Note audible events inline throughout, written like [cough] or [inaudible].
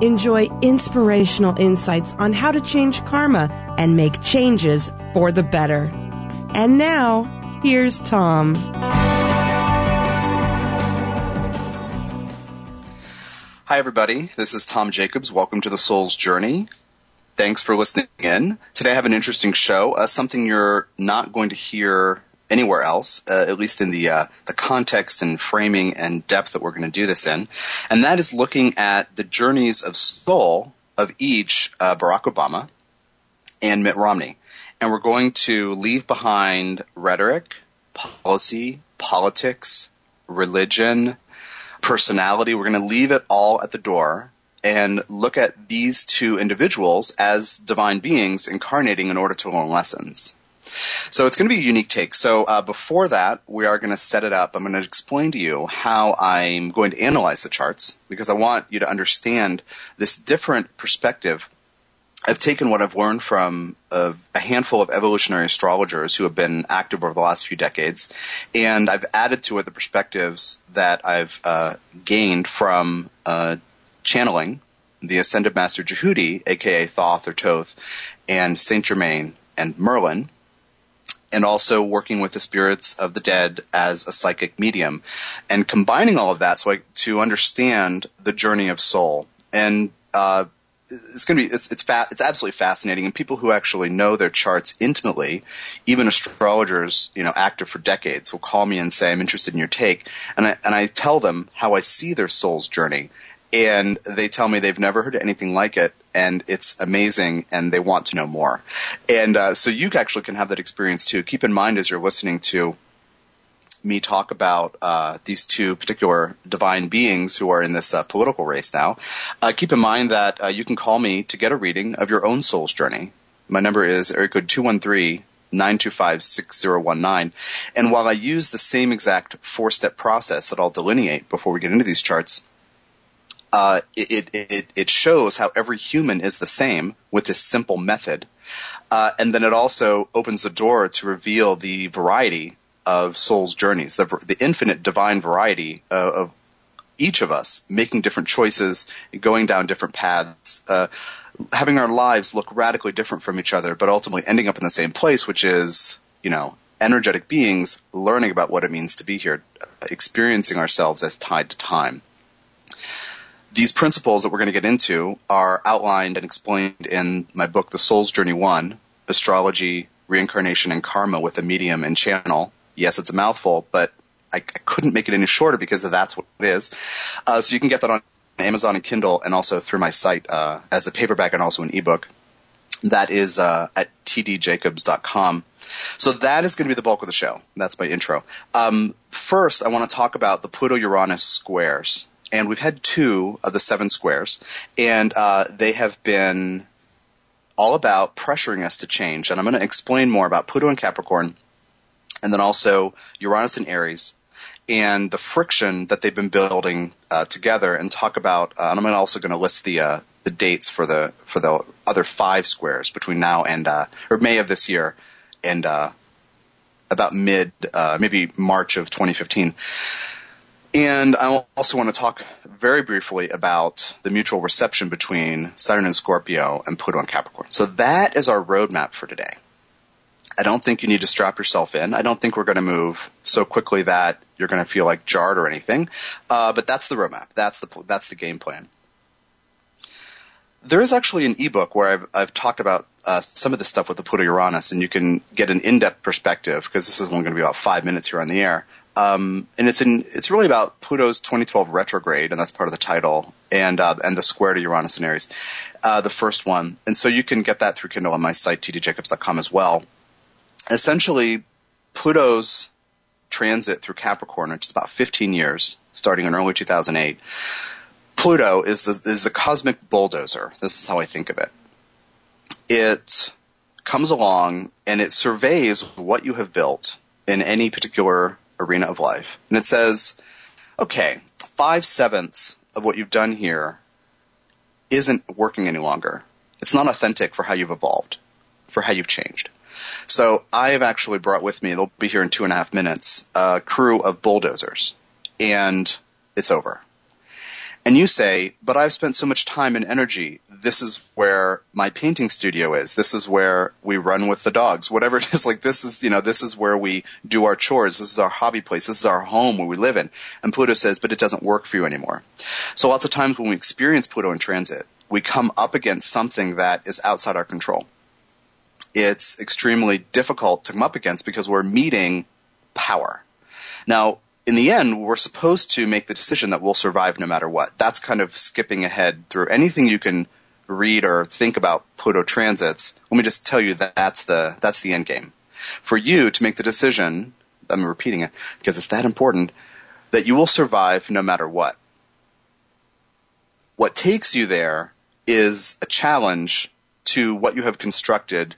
Enjoy inspirational insights on how to change karma and make changes for the better. And now, here's Tom. Hi, everybody. This is Tom Jacobs. Welcome to The Soul's Journey. Thanks for listening in. Today I have an interesting show, uh, something you're not going to hear anywhere else, uh, at least in the uh, the context and framing and depth that we're going to do this in, and that is looking at the journeys of soul of each uh, Barack Obama and Mitt Romney, and we're going to leave behind rhetoric, policy, politics, religion, personality. We're going to leave it all at the door and look at these two individuals as divine beings incarnating in order to learn lessons. So it's going to be a unique take. So uh, before that, we are going to set it up. I'm going to explain to you how I'm going to analyze the charts because I want you to understand this different perspective. I've taken what I've learned from a, a, handful of evolutionary astrologers who have been active over the last few decades, and I've added to it the perspectives that I've uh, gained from uh, channeling the Ascended Master Djehuti, aka Thoth or Toth, and Saint Germain and Merlin, and also working with the spirits of the dead as a psychic medium, and combining all of that so I, to understand the journey of soul. And uh, it's going to be it's it's, fa- it's absolutely fascinating. And people who actually know their charts intimately, even astrologers, you know, active for decades, will call me and say, "I'm interested in your take," and I and I tell them how I see their soul's journey and they tell me they've never heard anything like it and it's amazing and they want to know more. And uh, so you actually can have that experience too. Keep in mind as you're listening to me talk about uh, these two particular divine beings who are in this uh, political race now uh, keep in mind that uh, you can call me to get a reading of your own soul's journey. My number is area code 213 925-6019. And while I use the same exact four-step process that I'll delineate before we get into these charts, uh, it, it, it shows how every human is the same with this simple method. Uh, and then it also opens the door to reveal the variety of soul's journeys, the, the infinite divine variety uh, of each of us making different choices, going down different paths, uh, having our lives look radically different from each other, but ultimately ending up in the same place, which is, you know, energetic beings learning about what it means to be here, experiencing ourselves as tied to time these principles that we're going to get into are outlined and explained in my book, The Soul's Journey One, Astrology, Reincarnation, and Karma with a Medium and Channel. Yes, it's a mouthful, but I, I couldn't make it any shorter because that's what it is. Uh, so you can get that on Amazon and Kindle and also through my site uh, as a paperback and also an ebook. That is uh, at tdjacobs.com. So that is going to be the bulk of the show. That's my intro. Um, first, I want to talk about the Pluto Uranus squares and we've had two of the seven squares, and uh, they have been all about pressuring us to change. And I'm going to explain more about Pluto and Capricorn, and then also Uranus and Aries, and the friction that they've been building uh, together, and talk about. Uh, and I'm also going to list the uh, the dates for the for the other five squares between now and uh, or May of this year, and uh, about mid maybe March of 2015. And I also want to talk very briefly about the mutual reception between Saturn and Scorpio and Pluto and Capricorn. So that is our roadmap for today. I don't think you need to strap yourself in. I don't think we're going to move so quickly that you're going to feel like jarred or anything. Uh, but that's the roadmap. That's the that's the game plan. There is actually an ebook where I've I've talked about uh, some of this stuff with the Pluto Uranus, and you can get an in-depth perspective because this is only going to be about five minutes here on the air um, and it's in it's really about Pluto's 2012 retrograde, and that's part of the title, and uh, and the square to Uranus and Aries, uh, the first one. And so you can get that through Kindle on my site tdjacobs.com as well. Essentially, Pluto's transit through Capricorn, which is about 15 years, starting in early 2008. Pluto is the is the cosmic bulldozer. This is how I think of it. it comes along and it surveys what you have built in any particular arena of life. And it says, okay, five sevenths of what you've done here isn't working any longer. It's not authentic for how you've evolved, for how you've changed. So I have actually brought with me, they'll be here in two and a half minutes, a crew of bulldozers. And it's over and you say, but I've spent so much time and energy. This is where my painting studio is. This is where we run with the dogs. Whatever it [laughs] is, like this is, you know, this is where we do our chores. This is our hobby place. This is our home where we live in. And Pluto says, but it doesn't work for you anymore. So lots of times when we experience Pluto in transit, we come up against something that is outside our control. It's extremely difficult to come up against because we're meeting power. Now, in the end, we're supposed to make the decision that we'll survive no matter what. That's kind of skipping ahead through anything you can read or think about Pluto transits. Let me just tell you that that's the that's the end game. For you to make the decision, I'm repeating it because it's that important, that you will survive no matter what. What takes you there is a challenge to what you have constructed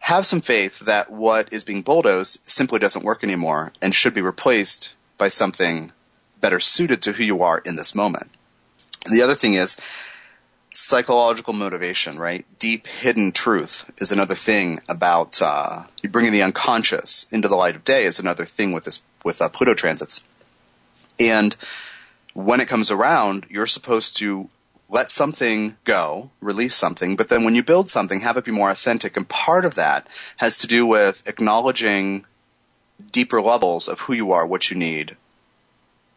have some faith that what is being bulldozed simply doesn't work anymore and should be replaced by something better suited to who you are in this moment. And the other thing is psychological motivation, right? Deep hidden truth is another thing about uh, you bringing the unconscious into the light of day is another thing with this with uh, Pluto transits. And when it comes around, you're supposed to let something go, release something, but then when you build something, have it be more authentic. And part of that has to do with acknowledging deeper levels of who you are, what you need,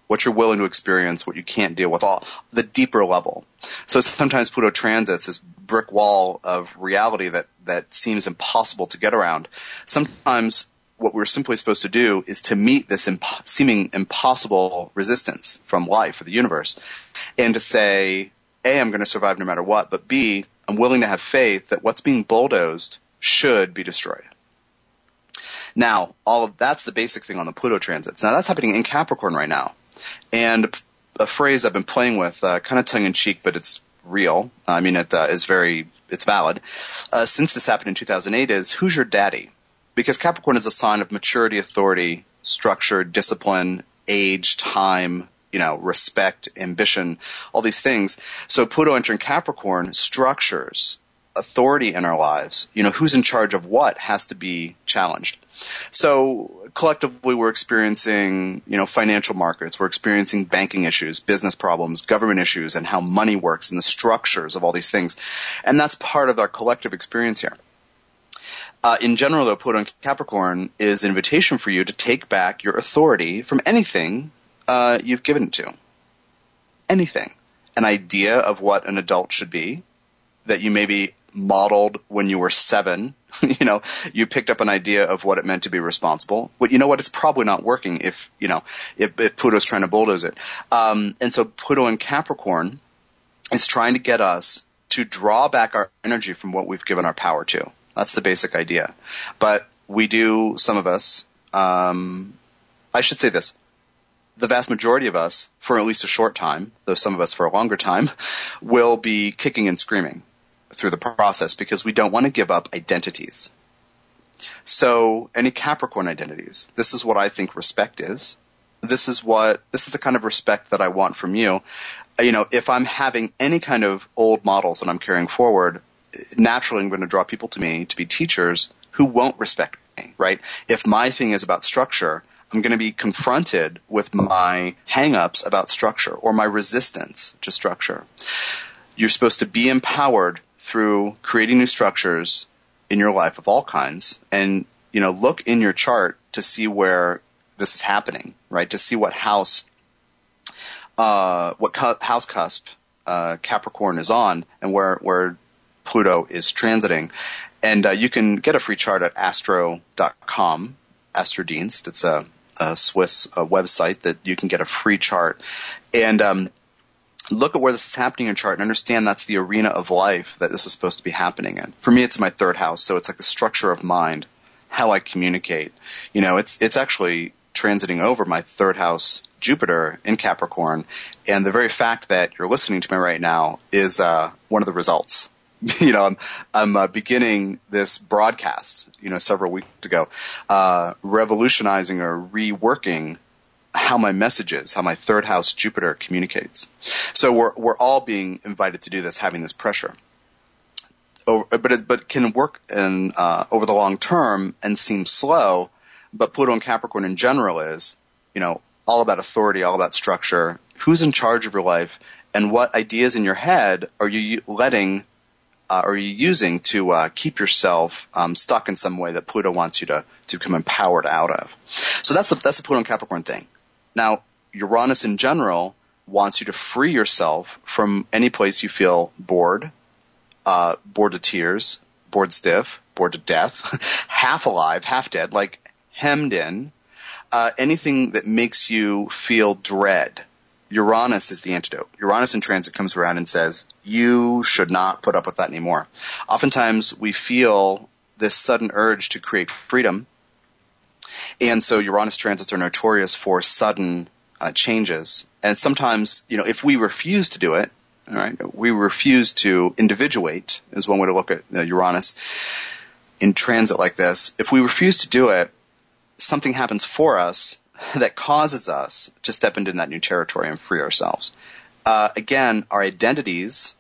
what you're willing to experience, what you can't deal with, all the deeper level. So sometimes Pluto transits this brick wall of reality that, that seems impossible to get around. Sometimes what we're simply supposed to do is to meet this imp- seeming impossible resistance from life or the universe and to say, A, I'm going to survive no matter what, but B, I'm willing to have faith that what's being bulldozed should be destroyed. Now, all of that's the basic thing on the Pluto transits. Now that's happening in Capricorn right now. And a phrase I've been playing with, uh, kind of tongue in cheek, but it's real. I mean, it uh, is very, it's valid. Uh, since this happened in 2008 is who's your daddy? Because Capricorn is a sign of maturity, authority, structure, discipline, age, time, you know, respect, ambition, all these things. So Pluto entering Capricorn structures authority in our lives. You know, who's in charge of what has to be challenged. So collectively we're experiencing, you know, financial markets, we're experiencing banking issues, business problems, government issues, and how money works and the structures of all these things. And that's part of our collective experience here. Uh, in general, though, Pluto and Capricorn is an invitation for you to take back your authority from anything uh, you've given it to. Anything. An idea of what an adult should be that you maybe modeled when you were seven [laughs] you know, you picked up an idea of what it meant to be responsible. But you know what? It's probably not working if, you know, if, if Pluto's trying to bulldoze it. Um, and so Pluto in Capricorn is trying to get us to draw back our energy from what we've given our power to. That's the basic idea. But we do, some of us, um, I should say this. The vast majority of us, for at least a short time, though some of us for a longer time, [laughs] will be kicking and screaming through the process because we don't want to give up identities. So any Capricorn identities, this is what I think respect is. This is what, this is the kind of respect that I want from you. Uh, you know, if I'm having any kind of old models that I'm carrying forward, naturally I'm going to draw people to me to be teachers who won't respect me, right? If my thing is about structure, I'm going to be confronted with my hangups about structure or my resistance to structure. You're supposed to be empowered through creating new structures in your life of all kinds and, you know, look in your chart to see where this is happening, right? To see what house, uh, what cu- house cusp, uh, Capricorn is on and where, where Pluto is transiting. And, uh, you can get a free chart at astro.com, Astrodienst. It's a, a Swiss uh, website that you can get a free chart. And, um, look at where this is happening in chart and understand that's the arena of life that this is supposed to be happening in. For me, it's my third house, so it's like the structure of mind, how I communicate. You know, it's it's actually transiting over my third house Jupiter in Capricorn, and the very fact that you're listening to me right now is uh, one of the results. [laughs] you know, I'm, I'm uh, beginning this broadcast, you know, several weeks ago, uh, revolutionizing or reworking how my message is, how my third house Jupiter communicates. So we're, we're all being invited to do this, having this pressure. Over, but it, but can work in, uh, over the long term and seem slow. But Pluto and Capricorn in general is, you know, all about authority, all about structure. Who's in charge of your life, and what ideas in your head are you letting uh, are you using to uh, keep yourself um, stuck in some way that Pluto wants you to to become empowered out of? So that's a, that's a Pluto and Capricorn thing. Now Uranus in general wants you to free yourself from any place you feel bored, uh, bored to tears, bored stiff, bored to death, [laughs] half alive, half dead, like hemmed in, uh, anything that makes you feel dread Uranus is the antidote. Uranus in transit comes around and says, you should not put up with that anymore. Oftentimes we feel this sudden urge to create freedom. And so Uranus transits are notorious for sudden uh, changes. And sometimes, you know, if we refuse to do it, all right, we refuse to individuate is one way to look at uh, Uranus in transit like this. If we refuse to do it, something happens for us [laughs] that causes us to step into that new territory and free ourselves. Uh, again, our identities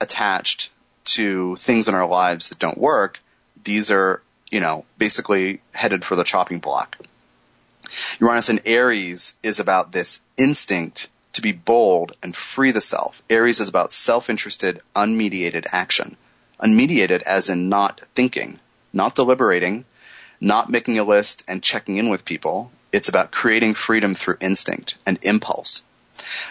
attached to things in our lives that don't work, these are, you know, basically headed for the chopping block. Uranus in Aries is about this instinct to be bold and free the self. Aries is about self-interested, unmediated action. Unmediated as in not thinking, not deliberating, not making a list and checking in with people, it's about creating freedom through instinct and impulse.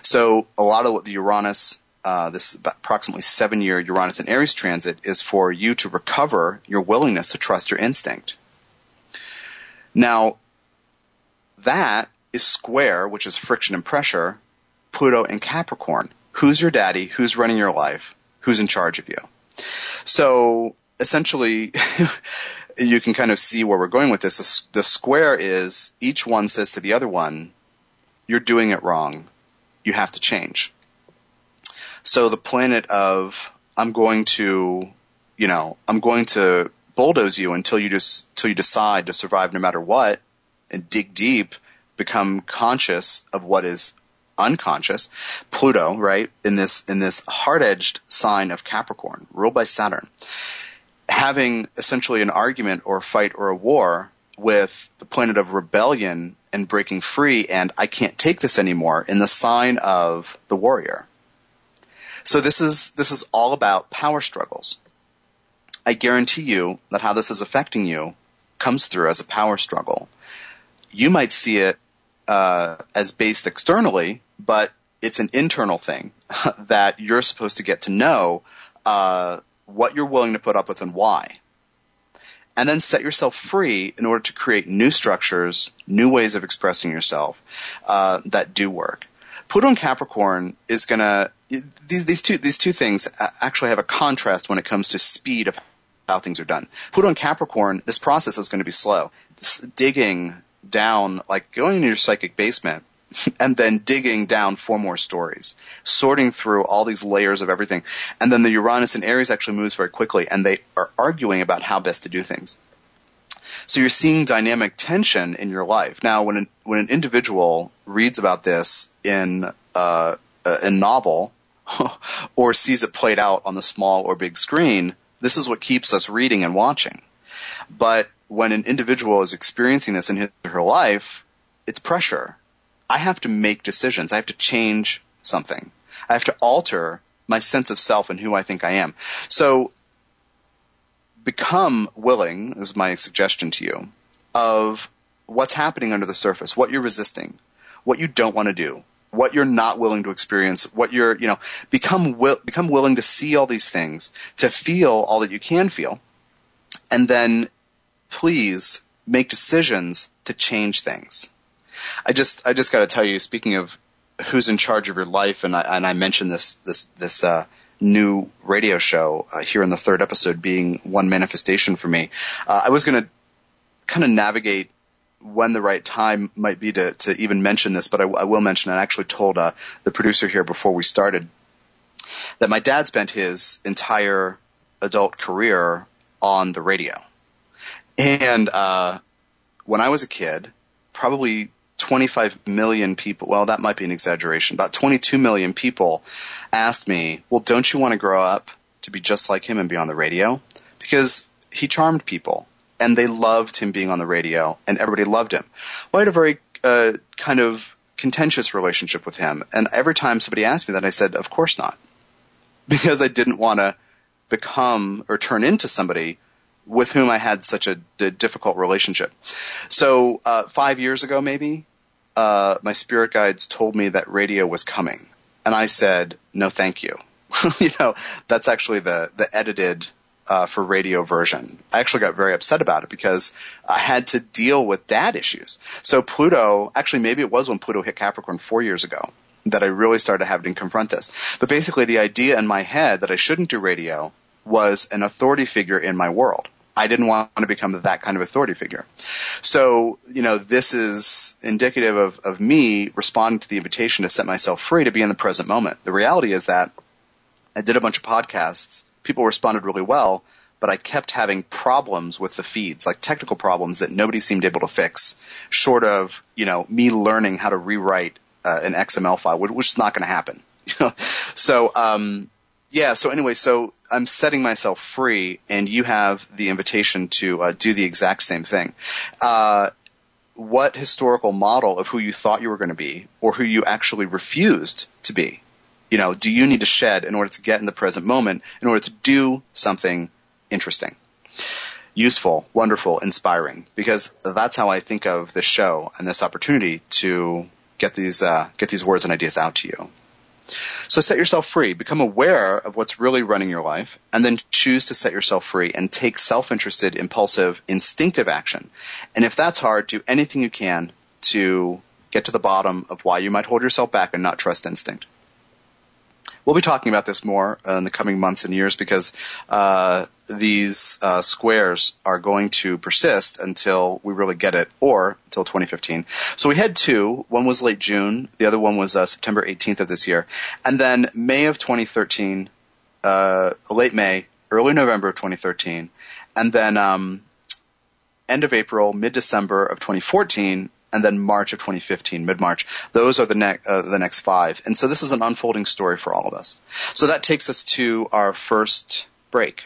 So a lot of what the Uranus, uh, this approximately seven year Uranus and Aries transit is for you to recover your willingness to trust your instinct. Now, that is square, which is friction and pressure, Pluto and Capricorn. Who's your daddy? Who's running your life? Who's in charge of you? So essentially, [laughs] you can kind of see where we're going with this. The square is each one says to the other one, you're doing it wrong. You have to change. So the planet of, I'm going to, you know, I'm going to bulldoze you until you just, until you decide to survive no matter what and dig deep, become conscious of what is unconscious. Pluto, right, in this, in this hard-edged sign of Capricorn, ruled by Saturn having essentially an argument or a fight or a war with the planet of rebellion and breaking free and I can't take this anymore in the sign of the warrior. So this is, this is all about power struggles. I guarantee you that how this is affecting you comes through as a power struggle. You might see it uh, as based externally, but it's an internal thing [laughs] that you're supposed to get to know uh, what you're willing to put up with and why. And then set yourself free in order to create new structures, new ways of expressing yourself uh, that do work. Pluto and Capricorn is going to these, these two these two things actually have a contrast when it comes to speed of how things are done. Pluto and Capricorn, this process is going to be slow. This digging down, like going into your psychic basement [laughs] and then digging down four more stories, sorting through all these layers of everything. And then the Uranus and Aries actually moves very quickly and they are arguing about how best to do things. So you're seeing dynamic tension in your life. Now, when an, when an individual reads about this in uh, a novel [laughs] or sees it played out on the small or big screen, this is what keeps us reading and watching. But when an individual is experiencing this in his or her life, it's pressure I have to make decisions. I have to change something. I have to alter my sense of self and who I think I am. So become willing is my suggestion to you of what's happening under the surface, what you're resisting, what you don't want to do, what you're not willing to experience, what you're, you know, become will, become willing to see all these things, to feel all that you can feel, and then please make decisions to change things. I just I just got to tell you, speaking of who's in charge of your life, and I, and I mentioned this this this uh, new radio show uh, here in the third episode being one manifestation for me. Uh, I was going to kind of navigate when the right time might be to to even mention this, but I, I will mention. I actually told uh, the producer here before we started that my dad spent his entire adult career on the radio. And uh, when I was a kid, probably 25 million people, well, that might be an exaggeration, about 22 million people asked me, well, don't you want to grow up to be just like him and be on the radio? Because he charmed people and they loved him being on the radio and everybody loved him. Well, I had a very uh, kind of contentious relationship with him. And every time somebody asked me that, I said, of course not. [laughs] Because I didn't want to become or turn into somebody with whom I had such a d- difficult relationship. So uh, five years ago, maybe, uh, my spirit guides told me that radio was coming, and I said, "No, thank you." [laughs] you know, that's actually the the edited uh, for radio version. I actually got very upset about it because I had to deal with dad issues. So Pluto, actually, maybe it was when Pluto hit Capricorn four years ago that I really started having to confront this. But basically, the idea in my head that I shouldn't do radio was an authority figure in my world. I didn't want to become that kind of authority figure. So, you know, this is indicative of, of me responding to the invitation to set myself free to be in the present moment. The reality is that I did a bunch of podcasts. People responded really well, but I kept having problems with the feeds, like technical problems that nobody seemed able to fix, short of, you know, me learning how to rewrite uh, an XML file, which is not going to happen. [laughs] so, um, yeah. So anyway, so I'm setting myself free, and you have the invitation to uh, do the exact same thing. Uh, what historical model of who you thought you were going to be, or who you actually refused to be? You know, do you need to shed in order to get in the present moment, in order to do something interesting, useful, wonderful, inspiring? Because that's how I think of this show and this opportunity to get these uh, get these words and ideas out to you. So set yourself free, become aware of what's really running your life, and then choose to set yourself free and take self-interested, impulsive, instinctive action. And if that's hard, do anything you can to get to the bottom of why you might hold yourself back and not trust instinct. We'll be talking about this more uh, in the coming months and years because uh, these uh, squares are going to persist until we really get it, or until 2015. So we had two. One was late June. The other one was uh, September 18th of this year, and then May of 2013, uh, late May, early November of 2013, and then um, end of April, mid December of 2014, and then March of 2015, mid-March. Those are the, ne- uh, the next five. And so this is an unfolding story for all of us. So that takes us to our first break.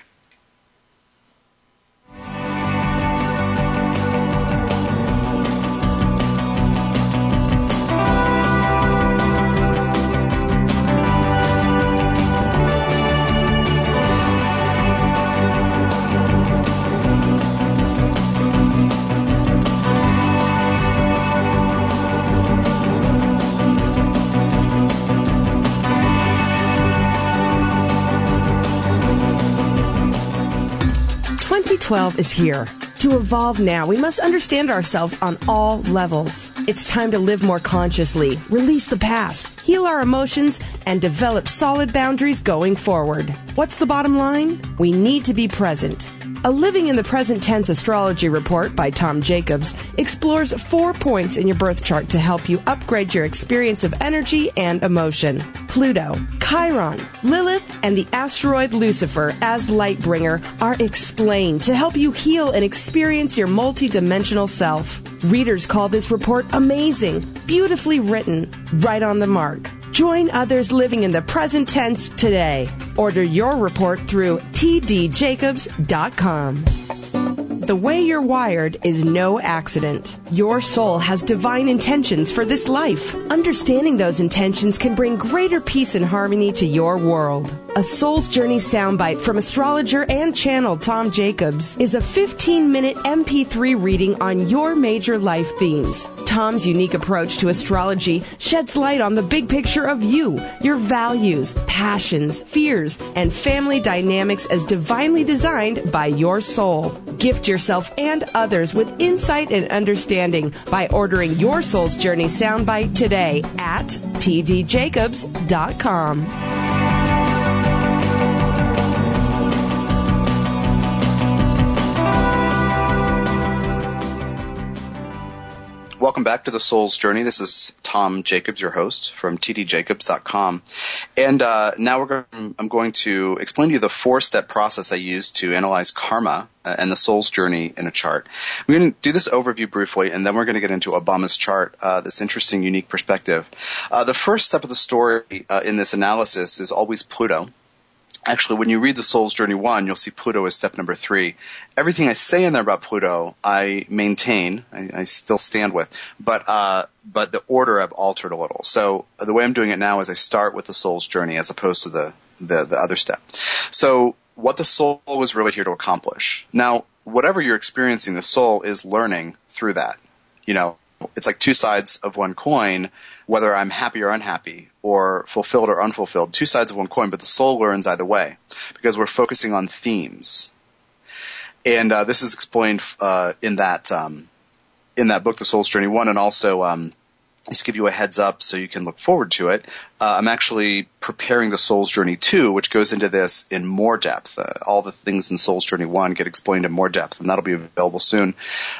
Twenty twelve is here. To evolve now, we must understand ourselves on all levels. It's time to live more consciously, release the past, heal our emotions, and develop solid boundaries going forward. What's the bottom line? We need to be present. A Living in the Present Tense astrology report by Tom Jacobs explores four points in your birth chart to help you upgrade your experience of energy and emotion. Pluto, Chiron, Lilith, and the asteroid Lucifer as light bringer are explained to help you heal and experience your multidimensional self. Readers call this report amazing, beautifully written, right on the mark. Join others living in the present tense today. Order your report through tdjacobs.com. The way you're wired is no accident. Your soul has divine intentions for this life. Understanding those intentions can bring greater peace and harmony to your world. A Soul's Journey soundbite from astrologer and channel Tom Jacobs is a 15 minute MP3 reading on your major life themes. Tom's unique approach to astrology sheds light on the big picture of you, your values, passions, fears, and family dynamics as divinely designed by your soul. Gift yourself and others with insight and understanding by ordering your Soul's Journey soundbite today at tdjacobs.com. welcome back to the Soul's Journey. This is Tom Jacobs, your host from tdjacobs.com. And uh, now we're going, I'm going to explain to you the four-step process I use to analyze karma uh, and the soul's journey in a chart. We're going to do this overview briefly, and then we're going to get into Obama's chart, uh, this interesting, unique perspective. Uh, the first step of the story uh, in this analysis is always Pluto actually, when you read the Soul's Journey 1, you'll see Pluto as step number three. Everything I say in there about Pluto, I maintain, I, I still stand with, but, uh, but the order I've altered a little. So the way I'm doing it now is I start with the Soul's Journey as opposed to the, the, the other step. So what the soul was really here to accomplish. Now, whatever you're experiencing, the soul is learning through that. You know, it's like two sides of one coin, whether I'm happy or unhappy, or fulfilled or unfulfilled, two sides of one coin, but the soul learns either way because we're focusing on themes. And uh, this is explained uh, in that um, in that book, The Soul's Journey One, and also um, just give you a heads up so you can look forward to it. Uh, I'm actually preparing the Soul's Journey 2, which goes into this in more depth. Uh, all the things in Soul's Journey 1 get explained in more depth, and that'll be available soon.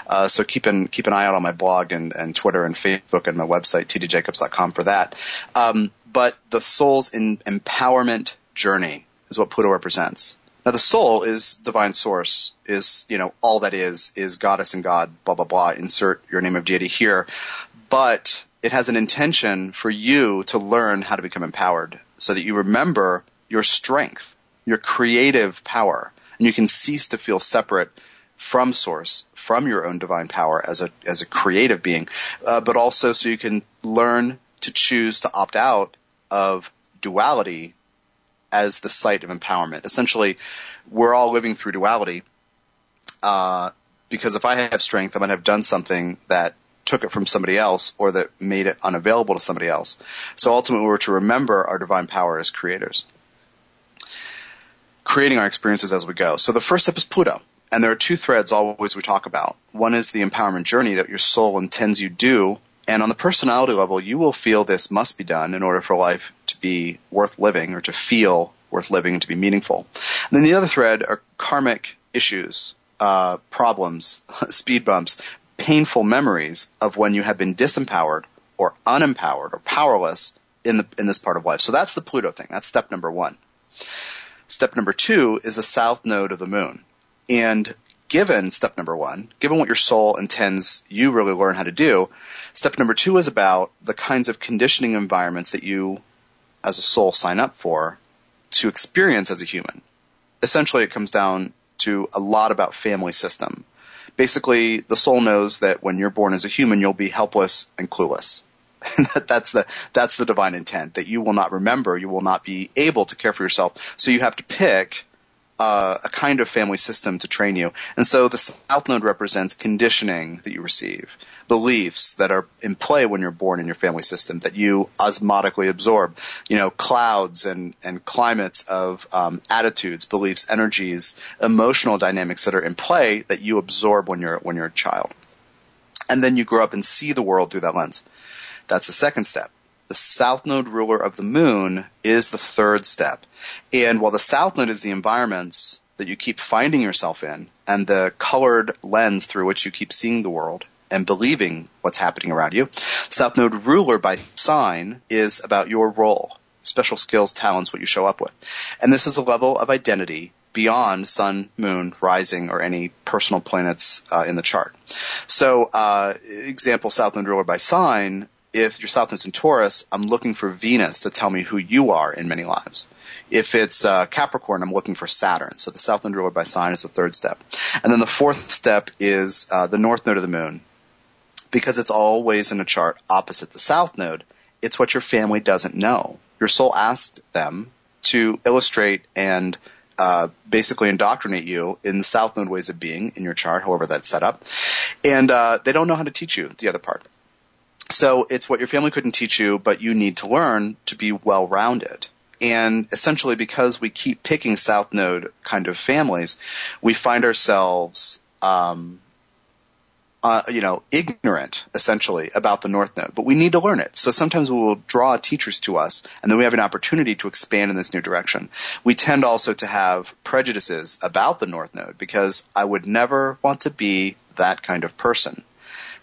Uh, so keep an, keep an eye out on my blog and, and Twitter and Facebook and my website, tdjacobs.com for that. Um, but the soul's in, empowerment journey is what Pluto represents. Now the soul is divine source, is, you know, all that is, is goddess and God, blah, blah, blah. Insert your name of deity here. But it has an intention for you to learn how to become empowered so that you remember your strength, your creative power, and you can cease to feel separate from source, from your own divine power as a, as a creative being, uh, but also so you can learn to choose to opt out of duality as the site of empowerment. Essentially, we're all living through duality, uh, because if I have strength, I might have done something that took it from somebody else or that made it unavailable to somebody else. So ultimately we're to remember our divine power as creators. Creating our experiences as we go. So the first step is Pluto. And there are two threads always we talk about. One is the empowerment journey that your soul intends you do. And on the personality level, you will feel this must be done in order for life to be worth living or to feel worth living and to be meaningful. And then the other thread are karmic issues, uh, problems, [laughs] speed bumps painful memories of when you have been disempowered or unempowered or powerless in the in this part of life. So that's the Pluto thing. That's step number one. Step number two is the south node of the moon. And given step number one, given what your soul intends you really learn how to do, step number two is about the kinds of conditioning environments that you as a soul sign up for to experience as a human. Essentially, it comes down to a lot about family system basically the soul knows that when you're born as a human, you'll be helpless and clueless. And [laughs] that, that's the that's the divine intent that you will not remember, you will not be able to care for yourself. So you have to pick uh, a kind of family system to train you. And so the South Node represents conditioning that you receive, beliefs that are in play when you're born in your family system that you osmotically absorb. You know, clouds and, and climates of um, attitudes, beliefs, energies, emotional dynamics that are in play that you absorb when you're when you're a child. And then you grow up and see the world through that lens. That's the second step. The South Node ruler of the moon is the third step. And while the South Node is the environments that you keep finding yourself in and the colored lens through which you keep seeing the world and believing what's happening around you, South Node ruler by sign is about your role, special skills, talents, what you show up with. And this is a level of identity beyond sun, moon, rising, or any personal planets uh, in the chart. So, uh, example, South Node ruler by sign if your South Node's in Taurus, I'm looking for Venus to tell me who you are in many lives. If it's uh, Capricorn, I'm looking for Saturn. So the South Node ruler by sign is the third step. And then the fourth step is uh, the North Node of the Moon. Because it's always in a chart opposite the South Node, it's what your family doesn't know. Your soul asked them to illustrate and uh, basically indoctrinate you in the South Node ways of being in your chart, however that's set up. And uh, they don't know how to teach you the other part. So it's what your family couldn't teach you, but you need to learn to be well rounded. And essentially because we keep picking South Node kind of families, we find ourselves, um, uh, you know, ignorant essentially about the North Node, but we need to learn it. So sometimes we will draw teachers to us and then we have an opportunity to expand in this new direction. We tend also to have prejudices about the North Node because I would never want to be that kind of person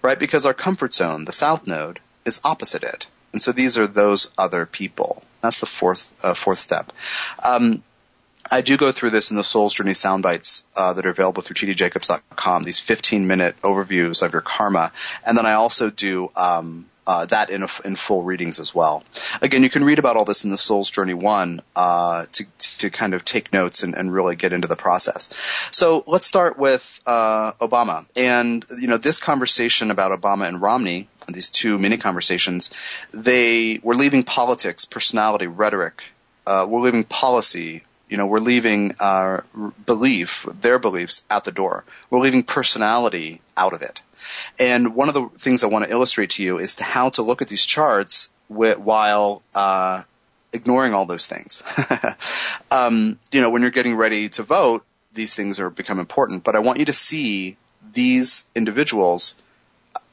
right? Because our comfort zone, the south node, is opposite it. And so these are those other people. That's the fourth, uh, fourth step. Um, I do go through this in the Soul's Journey sound bites uh, that are available through tdjacobs.com. These 15 minute overviews of your karma, and then I also do um, uh, that in, a, in full readings as well. Again, you can read about all this in the Soul's Journey one uh, to to kind of take notes and, and, really get into the process. So let's start with uh, Obama, and you know this conversation about Obama and Romney, these two mini conversations, they were leaving politics, personality, rhetoric. Uh, we're leaving policy, you know, we're leaving our belief, their beliefs at the door. We're leaving personality out of it. And one of the things I want to illustrate to you is to how to look at these charts while uh, ignoring all those things. [laughs] um, you know, when you're getting ready to vote, these things are become important. But I want you to see these individuals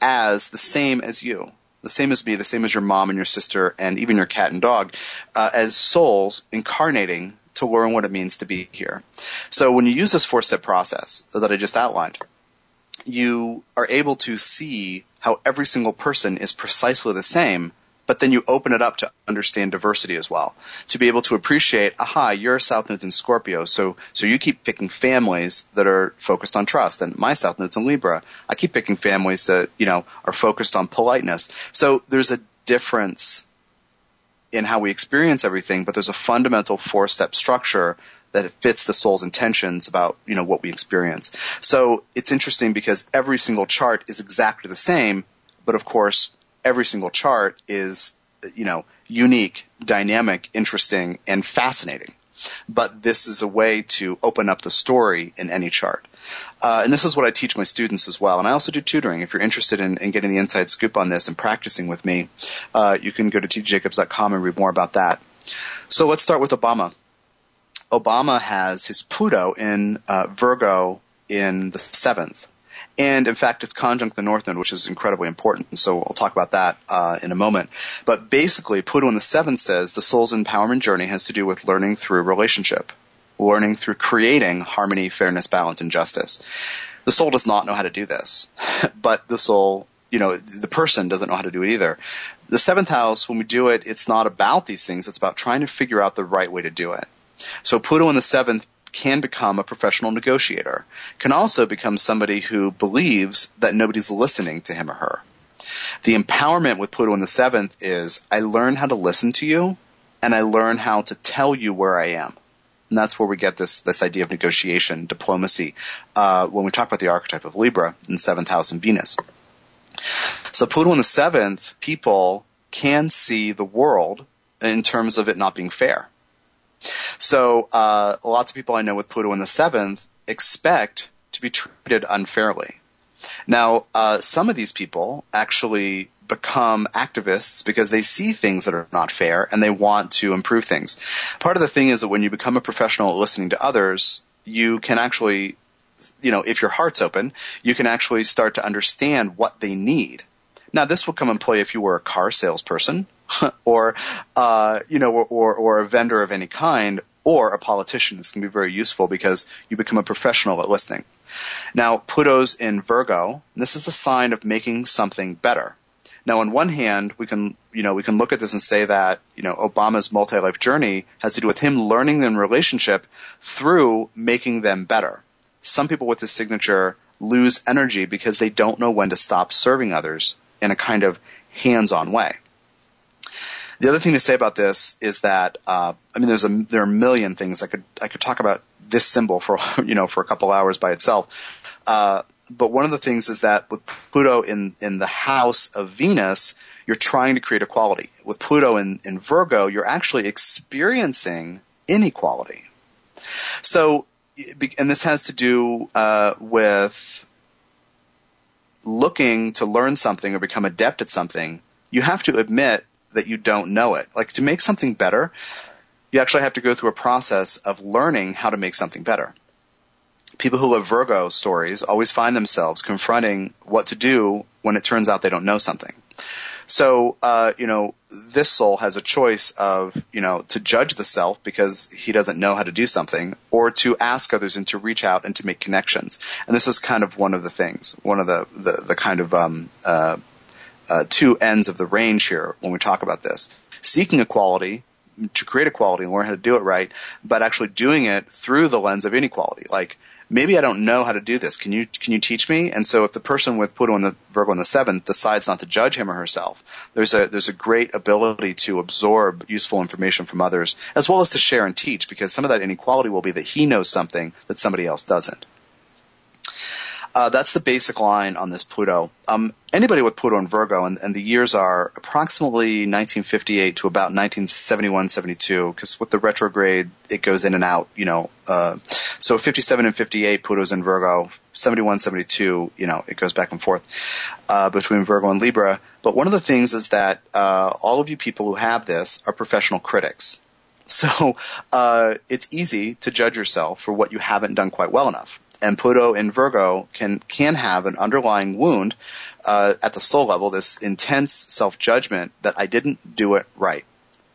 as the same as you, the same as me, the same as your mom and your sister, and even your cat and dog, uh, as souls incarnating to learn what it means to be here. So when you use this four step process that I just outlined, you are able to see how every single person is precisely the same, but then you open it up to understand diversity as well. To be able to appreciate, aha, you're a South Node's in Scorpio, so so you keep picking families that are focused on trust, and my South Node's in Libra. I keep picking families that you know are focused on politeness. So there's a difference in how we experience everything, but there's a fundamental four step structure that it fits the soul's intentions about, you know, what we experience. So it's interesting because every single chart is exactly the same, but of course, every single chart is, you know, unique, dynamic, interesting, and fascinating. But this is a way to open up the story in any chart. Uh, and this is what I teach my students as well. And I also do tutoring. If you're interested in, in getting the inside scoop on this and practicing with me, uh, you can go to tjacobs.com and read more about that. So let's start with Obama. Obama has his Pluto in uh, Virgo in the seventh. And in fact, it's conjunct the North Node, which is incredibly important. So I'll talk about that uh, in a moment. But basically, Pluto in the seventh says the soul's empowerment journey has to do with learning through relationship, learning through creating harmony, fairness, balance, and justice. The soul does not know how to do this, [laughs] but the soul, you know, the person doesn't know how to do it either. The seventh house, when we do it, it's not about these things. It's about trying to figure out the right way to do it. So Pluto in the seventh can become a professional negotiator, can also become somebody who believes that nobody's listening to him or her. The empowerment with Pluto in the seventh is I learn how to listen to you and I learn how to tell you where I am. And that's where we get this, this idea of negotiation, diplomacy, uh, when we talk about the archetype of Libra in seventh house and Venus. So Pluto in the seventh, people can see the world in terms of it not being fair. So uh, lots of people I know with Pluto in the seventh expect to be treated unfairly. Now, uh, some of these people actually become activists because they see things that are not fair and they want to improve things. Part of the thing is that when you become a professional listening to others, you can actually, you know, if your heart's open, you can actually start to understand what they need. Now, this will come in play if you were a car salesperson [laughs] or uh, you know, or, or, or a vendor of any kind, or a politician. This can be very useful because you become a professional at listening. Now, Pluto's in Virgo. this is a sign of making something better. Now, on one hand, we can, you know, we can look at this and say that, you know, Obama's multi-life journey has to do with him learning in relationship through making them better. Some people with this signature lose energy because they don't know when to stop serving others in a kind of hands-on way. The other thing to say about this is that uh, I mean, there's a there are a million things I could I could talk about this symbol for [laughs] you know for a couple hours by itself. Uh, but one of the things is that with Pluto in in the house of Venus, you're trying to create equality. With Pluto in, in Virgo, you're actually experiencing inequality. So, and this has to do uh, with looking to learn something or become adept at something. You have to admit that you don't know it. Like to make something better, you actually have to go through a process of learning how to make something better. People who love Virgo stories always find themselves confronting what to do when it turns out they don't know something. So, uh, you know, this soul has a choice of, you know, to judge the self because he doesn't know how to do something, or to ask others and to reach out and to make connections. And this is kind of one of the things, one of the the, the kind of um, uh, uh, two ends of the range here when we talk about this. Seeking equality to create equality and learn how to do it right, but actually doing it through the lens of inequality. Like maybe I don't know how to do this. Can you can you teach me? And so if the person with Pluto in the Virgo in the seventh decides not to judge him or herself, there's a there's a great ability to absorb useful information from others as well as to share and teach because some of that inequality will be that he knows something that somebody else doesn't. Uh, that's the basic line on this Pluto. Um, anybody with Pluto and Virgo, and, and, the years are approximately 1958 to about 1971, 72, because with the retrograde, it goes in and out, you know. Uh, so 57 and 58, Pluto's in Virgo. 71, 72, you know, it goes back and forth uh, between Virgo and Libra. But one of the things is that uh, all of you people who have this are professional critics. So uh, it's easy to judge yourself for what you haven't done quite well enough and Pluto in Virgo can can have an underlying wound uh, at the soul level, this intense self judgment that I didn't do it right.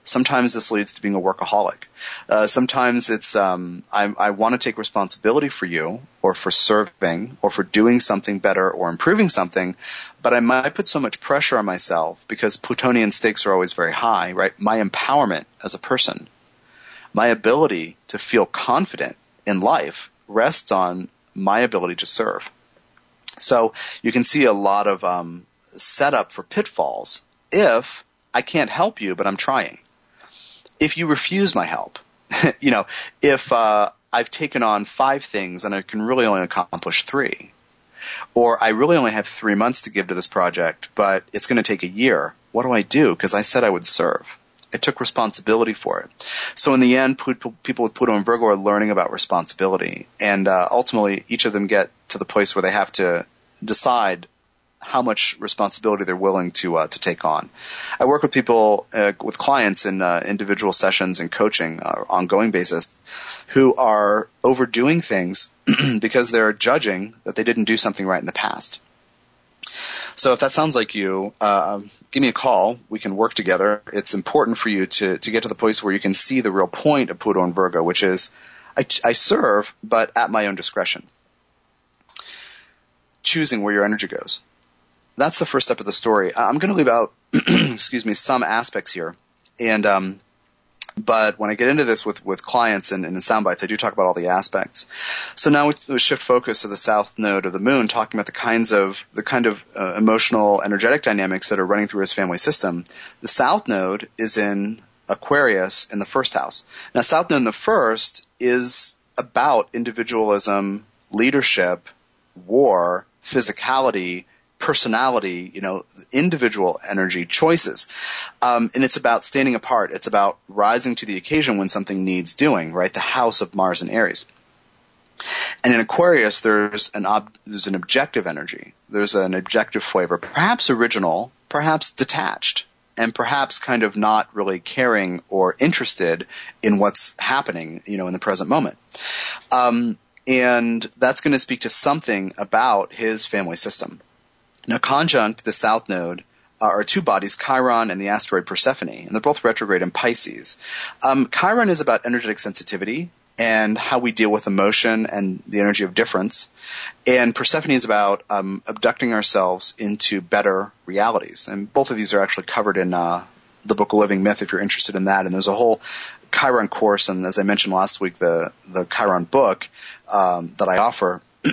Sometimes this leads to being a workaholic. Uh, sometimes it's um, I, I want to take responsibility for you, or for serving, or for doing something better, or improving something, but I might put so much pressure on myself because Plutonian stakes are always very high, right? My empowerment as a person, my ability to feel confident in life rests on my ability to serve. So you can see a lot of um, setup for pitfalls if I can't help you, but I'm trying. If you refuse my help, [laughs] you know, if uh, I've taken on five things and I can really only accomplish three, or I really only have three months to give to this project, but it's going to take a year, what do I do? Because I said I would serve. I took responsibility for it. So in the end, people with Pluto and Virgo are learning about responsibility, and uh, ultimately, each of them get to the place where they have to decide how much responsibility they're willing to uh, to take on. I work with people, uh, with clients in uh, individual sessions and coaching, uh, ongoing basis, who are overdoing things [clears throat] because they're judging that they didn't do something right in the past. So if that sounds like you, uh, give me a call. We can work together. It's important for you to, to get to the place where you can see the real point of Pluto and Virgo, which is I, I serve, but at my own discretion. Choosing where your energy goes. That's the first step of the story. I'm going to leave out, [clears throat] excuse me, some aspects here. And, um, but when I get into this with, with clients and, and in sound bites, I do talk about all the aspects. So now we shift focus to the south node of the moon, talking about the kinds of the kind of uh, emotional, energetic dynamics that are running through his family system. The south node is in Aquarius in the first house. Now, south node in the first is about individualism, leadership, war, physicality, personality, you know, individual energy choices. Um, and it's about standing apart. It's about rising to the occasion when something needs doing, right? The house of Mars and Aries. And in Aquarius, there's an ob- there's an objective energy. There's an objective flavor, perhaps original, perhaps detached, and perhaps kind of not really caring or interested in what's happening, you know, in the present moment. Um, and that's going to speak to something about his family system. Now, conjunct the south node uh, are two bodies, Chiron and the asteroid Persephone, and they're both retrograde in Pisces. Um, Chiron is about energetic sensitivity and how we deal with emotion and the energy of difference. And Persephone is about um, abducting ourselves into better realities. And both of these are actually covered in uh, the book Living Myth if you're interested in that. And there's a whole Chiron course, and as I mentioned last week, the the Chiron book um, that I offer. [clears throat]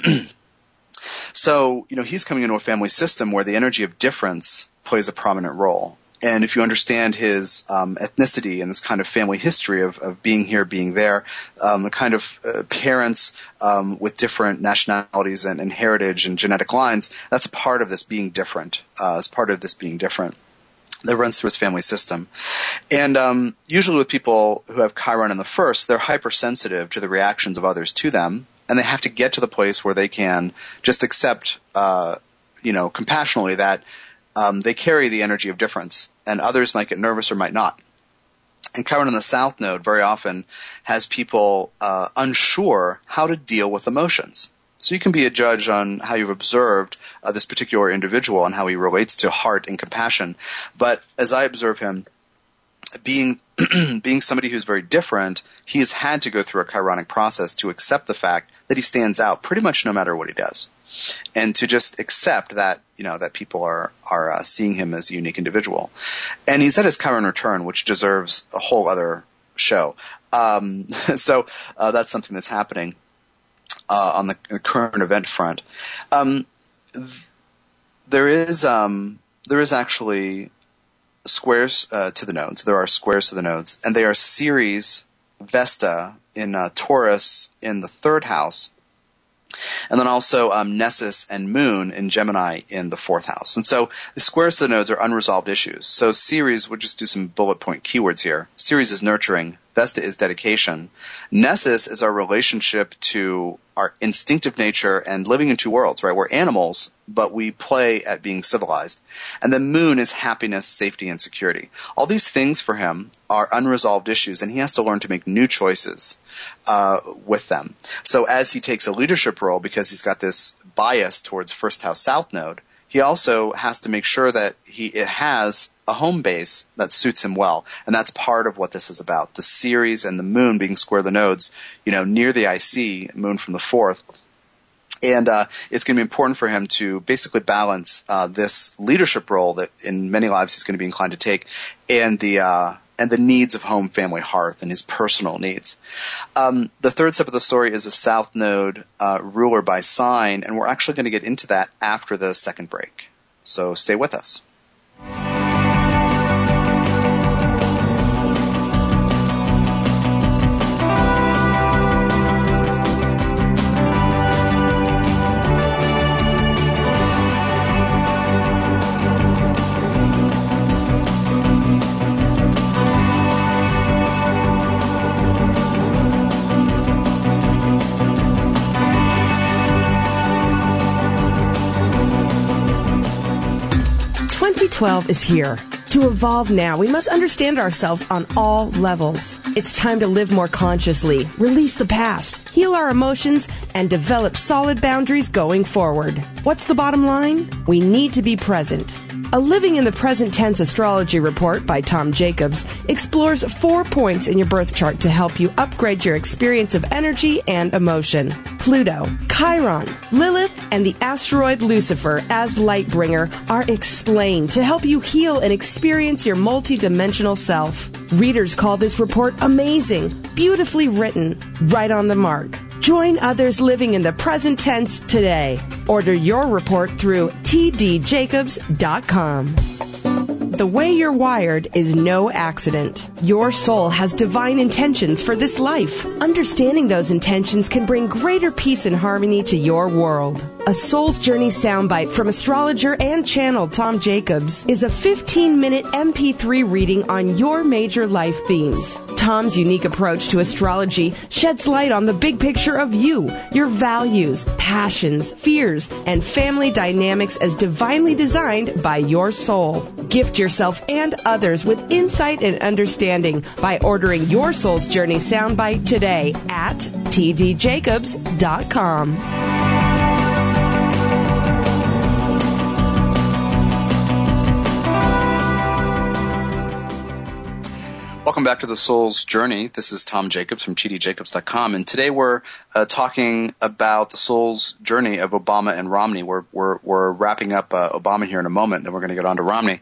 So, you know, he's coming into a family system where the energy of difference plays a prominent role. And if you understand his um, ethnicity and this kind of family history of, of being here, being there, um, the kind of uh, parents um, with different nationalities and, and, heritage and genetic lines, that's part of this being different. Uh, part of this being different that runs through his family system. And um, usually with people who have Chiron in the first, they're hypersensitive to the reactions of others to them and they have to get to the place where they can just accept, uh, you know, compassionately that um, they carry the energy of difference, and others might get nervous or might not. And Chiron in the South Node very often has people uh, unsure how to deal with emotions. So you can be a judge on how you've observed uh, this particular individual and how he relates to heart and compassion. But as I observe him, being [clears throat] being somebody who's very different, he has had to go through a chironic process to accept the fact that he stands out pretty much no matter what he does, and to just accept that you know that people are are uh, seeing him as a unique individual. And he's at his Chiron return, which deserves a whole other show. Um, [laughs] so uh, that's something that's happening uh, on the current event front. Um, th- there is um, there is actually squares uh, to the nodes. There are squares to the nodes, and they are Ceres Vesta in uh, Taurus in the third house, and then also um, Nessus and Moon in Gemini in the fourth house. And so the squares to the nodes are unresolved issues. So Ceres, we'll just do some bullet point keywords here. Ceres is nurturing. Vesta is dedication. Nessus is our relationship to our instinctive nature and living in two worlds, right? We're animals, but we play at being civilized. And the Moon is happiness, safety, and security. All these things for him are unresolved issues, and he has to learn to make new choices uh, with them. So as he takes a leadership role, because he's got this bias towards first house south node, he also has to make sure that he it has a home base that suits him well. And that's part of what this is about. The Ceres and the moon being square the nodes, you know, near the IC, moon from the fourth. And uh, it's going to be important for him to basically balance uh, this leadership role that in many lives he's going to be inclined to take, and the uh, and the needs of home, family, hearth, and his personal needs. Um, the third step of the story is a South Node uh, ruler by sign, and we're actually going to get into that after the second break. So stay with us. 2012 is here. To evolve now, we must understand ourselves on all levels. It's time to live more consciously, release the past, heal our emotions, and develop solid boundaries going forward. What's the bottom line? We need to be present. A Living in the Present Tense astrology report by Tom Jacobs explores four points in your birth chart to help you upgrade your experience of energy and emotion. Pluto, Chiron, Lilith, and the asteroid Lucifer as light bringer are explained to help you heal and experience your multidimensional self. Readers call this report amazing, beautifully written, right on the mark. Join others living in the present tense today. Order your report through tdjacobs.com. The way you're wired is no accident. Your soul has divine intentions for this life. Understanding those intentions can bring greater peace and harmony to your world. A Soul's Journey soundbite from astrologer and channel Tom Jacobs is a 15 minute MP3 reading on your major life themes. Tom's unique approach to astrology sheds light on the big picture of you, your values, passions, fears, and family dynamics as divinely designed by your soul. Gift yourself and others with insight and understanding by ordering your Soul's Journey soundbite today at tdjacobs.com. Welcome back to the Soul's Journey. This is Tom Jacobs from tdjacobs.com, and today we're uh, talking about the Soul's Journey of Obama and Romney. We're we're, we're wrapping up uh, Obama here in a moment, then we're going to get on to Romney.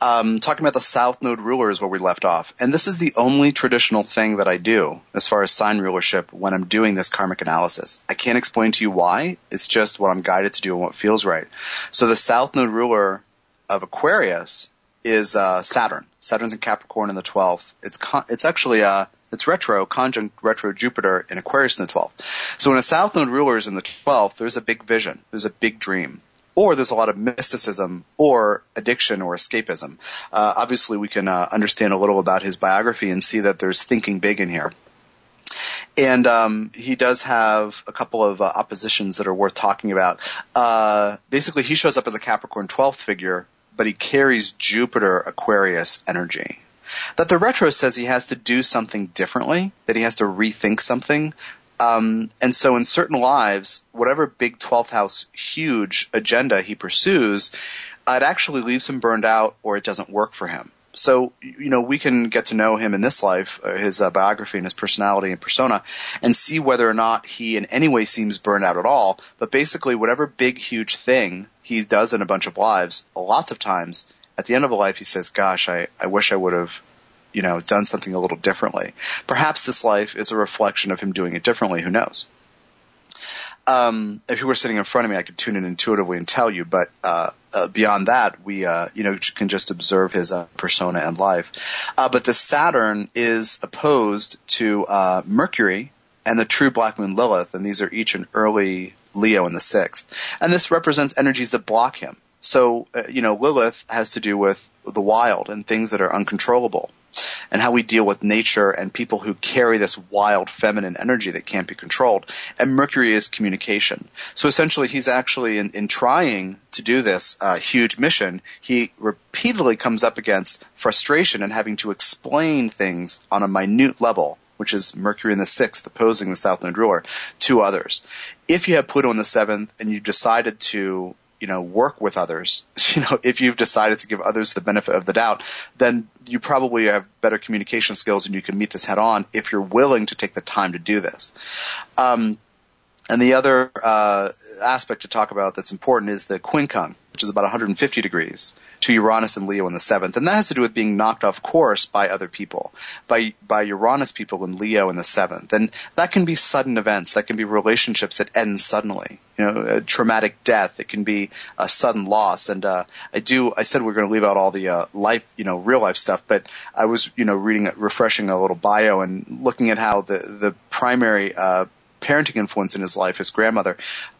Um, talking about the South Node ruler is where we left off, and this is the only traditional thing that I do as far as sign rulership when I'm doing this karmic analysis. I can't explain to you why. It's just what I'm guided to do and what feels right. So the South Node ruler of Aquarius is uh, Saturn. Saturn's in Capricorn in the 12th. It's con- it's actually uh, it's retro, conjunct retro Jupiter in Aquarius in the 12th. So when a South Node ruler is in the 12th, there's a big vision, there's a big dream, or there's a lot of mysticism or addiction or escapism. Uh, obviously, we can uh, understand a little about his biography and see that there's thinking big in here. And um, he does have a couple of uh, oppositions that are worth talking about. Uh, basically, he shows up as a Capricorn 12th figure but he carries Jupiter Aquarius energy. That the retro says he has to do something differently, that he has to rethink something. Um, and so in certain lives, whatever big 12th house huge agenda he pursues, it actually leaves him burned out or it doesn't work for him. So, you know, we can get to know him in this life, uh, his uh, biography and his personality and persona, and see whether or not he in any way seems burned out at all. But basically, whatever big, huge thing he does in a bunch of lives, lots of times, at the end of a life, he says, gosh, I, I wish I would have, you know, done something a little differently. Perhaps this life is a reflection of him doing it differently. Who knows? Um, if you were sitting in front of me, I could tune in intuitively and tell you. But uh, uh, beyond that, we uh, you know can just observe his uh, persona and life. Uh, but the Saturn is opposed to uh, Mercury and the true black moon Lilith, and these are each an early Leo in the sixth. And this represents energies that block him. So, you know, Lilith has to do with the wild and things that are uncontrollable and how we deal with nature and people who carry this wild feminine energy that can't be controlled. And Mercury is communication. So essentially, he's actually in, in trying to do this uh, huge mission, he repeatedly comes up against frustration and having to explain things on a minute level which is Mercury in the sixth opposing the South Node ruler, to others. If you have Pluto in the seventh and you decided to you know, work with others, [laughs] you know, if you've decided to give others the benefit of the doubt, then you probably have better communication skills and you can meet this head on if you're willing to take the time to do this. Um, and the other uh, aspect to talk about that's important is the quincunx, which is about 150 degrees to Uranus and Leo in the seventh, and that has to do with being knocked off course by other people, by by Uranus people and Leo in the seventh, and that can be sudden events, that can be relationships that end suddenly, you know, traumatic death, it can be a sudden loss, and uh, I do, I said we are going to leave out all the uh, life, you know, real life stuff, but I was, you know, reading, refreshing a little bio and looking at how the the primary uh, parenting influence in his life, his grandmother,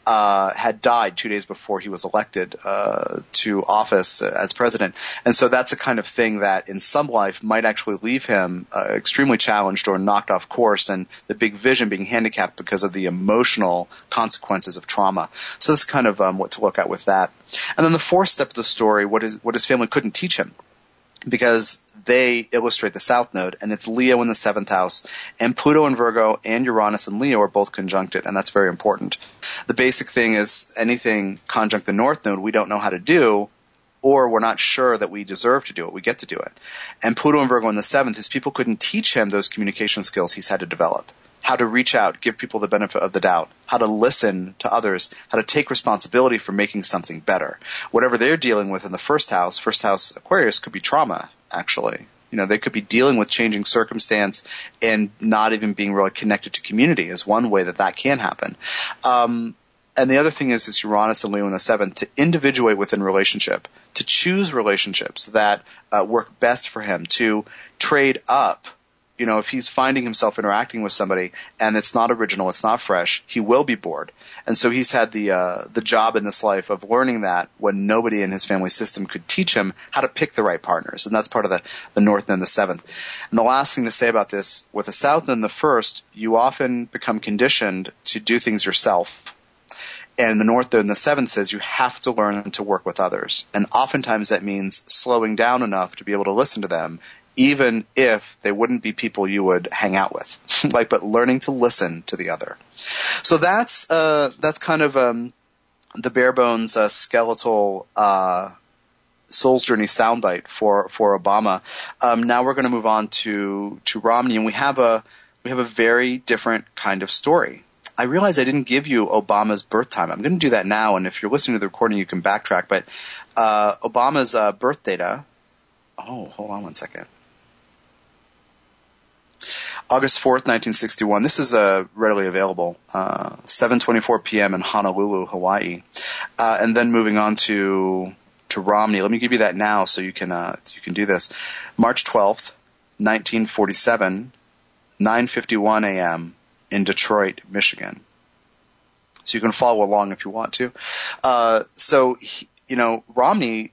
uh, had died two days before he was elected uh, to office as president, and so that's a kind of thing that in some life might actually leave him uh, extremely challenged or knocked off course, and the big vision being handicapped because of the emotional consequences of trauma. So that's kind of um, what to look at with that. And then the fourth step of the story, what is what his family couldn't teach him because they illustrate the south node and it's Leo in the seventh house and Pluto and Virgo and Uranus and Leo are both conjuncted and that's very important. The basic thing is anything conjunct the north node we don't know how to do or we're not sure that we deserve to do it. We get to do it. And Pluto and Virgo in the seventh is people couldn't teach him those communication skills he's had to develop how to reach out, give people the benefit of the doubt, how to listen to others, how to take responsibility for making something better. Whatever they're dealing with in the first house, first house Aquarius could be trauma, actually. You know, they could be dealing with changing circumstance and not even being really connected to community is one way that that can happen. Um, and the other thing is, is Uranus and Leo in the seventh to individuate within relationship, to choose relationships that uh, work best for him, to trade up you know, if he's finding himself interacting with somebody and it's not original, it's not fresh, he will be bored. And so he's had the uh, the job in this life of learning that when nobody in his family system could teach him how to pick the right partners, and that's part of the the north and the seventh. And the last thing to say about this, with the south and the first, you often become conditioned to do things yourself. And the north and the seventh says you have to learn to work with others. And oftentimes that means slowing down enough to be able to listen to them even if they wouldn't be people you would hang out with. [laughs] like, but learning to listen to the other. So that's, uh, that's kind of, um, the bare bones, uh, skeletal, uh, Soul's Journey soundbite for, for Obama. Um, now we're going to move on to, to Romney and we have a, we have a very different kind of story. I realize I didn't give you Obama's birth time. I'm going to do that now, and if you're listening to the recording, you can backtrack. But uh, Obama's uh, birth data. Oh, hold on one second. August 4th, 1961. This is uh, readily available. Uh, 7:24 p.m. in Honolulu, Hawaii. Uh, and then moving on to to Romney. Let me give you that now, so you can uh, you can do this. March 12th, 1947, 9:51 a.m. in Detroit, Michigan. So you can follow along if you want to. Uh, so he, you know Romney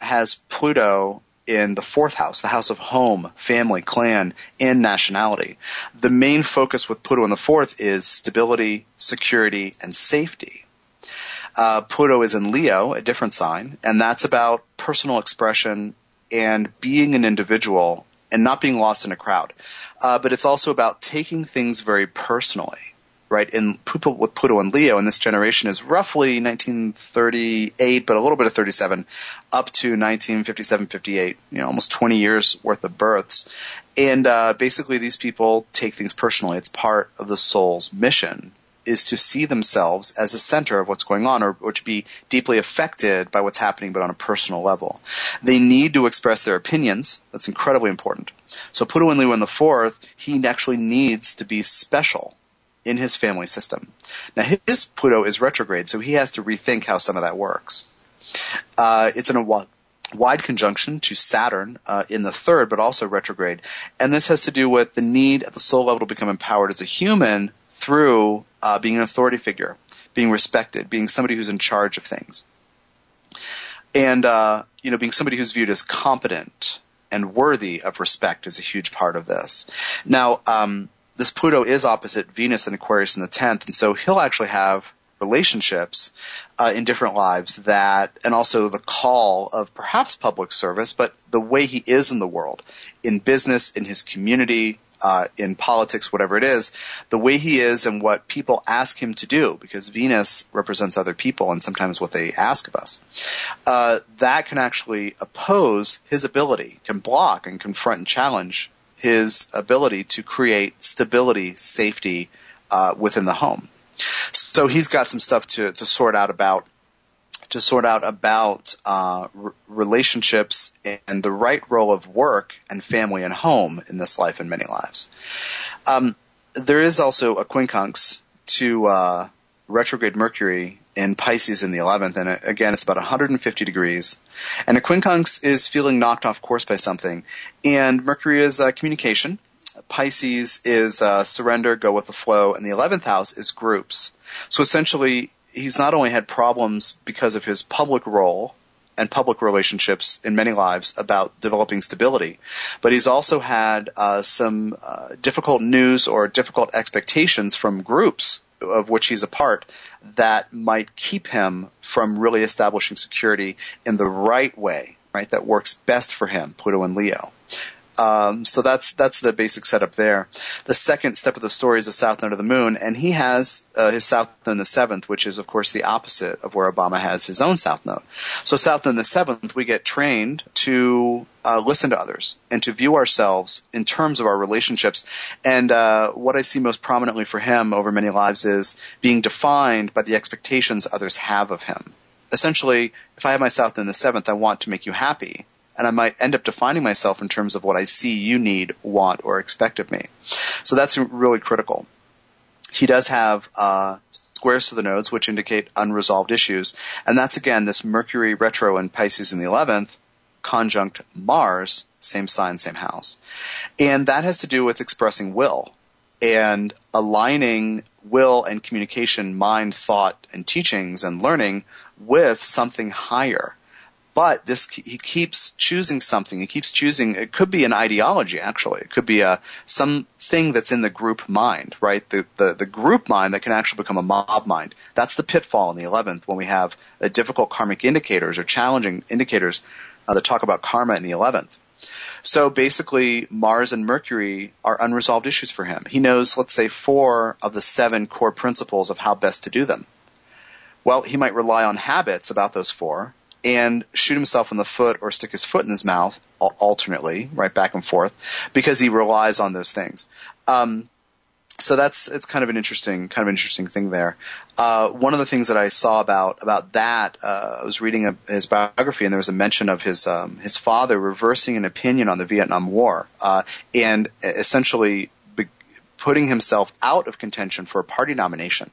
has Pluto in the fourth house, the house of home, family, clan, and nationality. The main focus with Pluto in the fourth is stability, security, and safety. Uh, Pluto is in Leo, a different sign, and that's about personal expression and being an individual and not being lost in a crowd. Uh, but it's also about taking things very personally. Right? People with Pluto and Leo in this generation is roughly 1938, but a little bit of 37, up to 1957, 58. You know, almost 20 years worth of births, and uh, basically these people take things personally. It's part of the soul's mission is to see themselves as the center of what's going on or, or to be deeply affected by what's happening but on a personal level. They need to express their opinions. That's incredibly important. So Pluto and Leo in the fourth, he actually needs to be special in his family system. Now his Pluto is retrograde, so he has to rethink how some of that works. Uh, it's in a wide conjunction to Saturn uh, in the third, but also retrograde, and this has to do with the need at the soul level to become empowered as a human through uh, being an authority figure, being respected, being somebody who's in charge of things, and uh, you know, being somebody who's viewed as competent and worthy of respect is a huge part of this. Now, um, this Pluto is opposite Venus and Aquarius in the 10th, and so he'll actually have relationships uh, in different lives that, and also the call of perhaps public service, but the way he is in the world, in business, in his community, uh, in politics, whatever it is, the way he is and what people ask him to do, because Venus represents other people and sometimes what they ask of us, uh, that can actually oppose his ability, can block and confront and challenge his ability to create stability, safety uh, within the home. So he's got some stuff to, to sort out about to sort out about uh, r- relationships and the right role of work and family and home in this life and many lives. Um, there is also a quincunx to uh, retrograde Mercury in Pisces in the 11th, and uh, again, it's about 150 degrees. And a quincunx is feeling knocked off course by something, and Mercury is uh, communication. Pisces is uh, surrender, go with the flow, and the 11th house is groups. So essentially, he's not only had problems because of his public role and public relationships in many lives about developing stability, but he's also had uh, some uh, difficult news or difficult expectations from groups of which he's a part that might keep him from really establishing security in the right way, right? That works best for him, Pluto and Leo. Um, so that's that's the basic setup there. The second step of the story is the south node of the moon, and he has uh, his south node in the seventh, which is of course the opposite of where Obama has his own south node. So south node in the seventh, we get trained to uh, listen to others and to view ourselves in terms of our relationships. And uh, what I see most prominently for him over many lives is being defined by the expectations others have of him. Essentially, if I have my south node in the seventh, I want to make you happy and I might end up defining myself in terms of what I see you need, want, or expect of me. So that's really critical. He does have uh, squares to the nodes, which indicate unresolved issues, and that's again this Mercury retro in Pisces in the 11th, conjunct Mars, same sign, same house, and that has to do with expressing will and aligning will and communication, mind, thought, and teachings and learning with something higher but this he keeps choosing something. He keeps choosing. It could be an ideology, actually. It could be a something that's in the group mind, right? The, the the group mind that can actually become a mob mind. That's the pitfall in the eleventh when we have difficult karmic indicators or challenging indicators uh, that talk about karma in the eleventh. So basically, Mars and Mercury are unresolved issues for him. He knows, let's say, four of the seven core principles of how best to do them. Well, he might rely on habits about those four, and shoot himself in the foot or stick his foot in his mouth alternately, right back and forth, because he relies on those things. Um, so that's it's kind of an interesting kind of interesting thing there. Uh, one of the things that I saw about about that, uh, I was reading a, his biography, and there was a mention of his um, his father reversing an opinion on the Vietnam War, uh, and essentially putting himself out of contention for a party nomination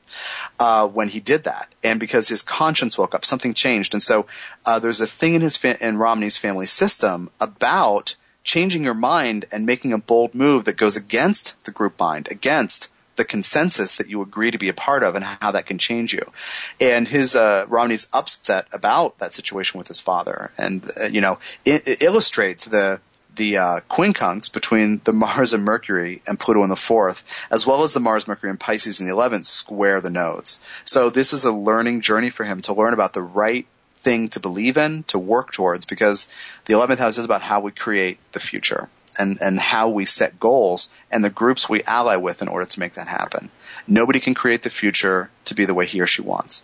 uh, when he did that, and because his conscience woke up, something changed, and so uh, there's a thing in his fa- in Romney's family system about changing your mind and making a bold move that goes against the group mind, against the consensus that you agree to be a part of and how that can change you. And his uh, Romney's upset about that situation with his father, and uh, you know, it, it illustrates the the uh, quincunx between the [laughs] Mars and Mercury and Pluto in the fourth, as well as the Mars, Mercury, and Pisces in the eleventh, square the nodes. So this is a learning journey for him to learn about the right thing to believe in, to work towards, because the eleventh house is about how we create the future and and how we set goals and the groups we ally with in order to make that happen. Nobody can create the future to be the way he or she wants.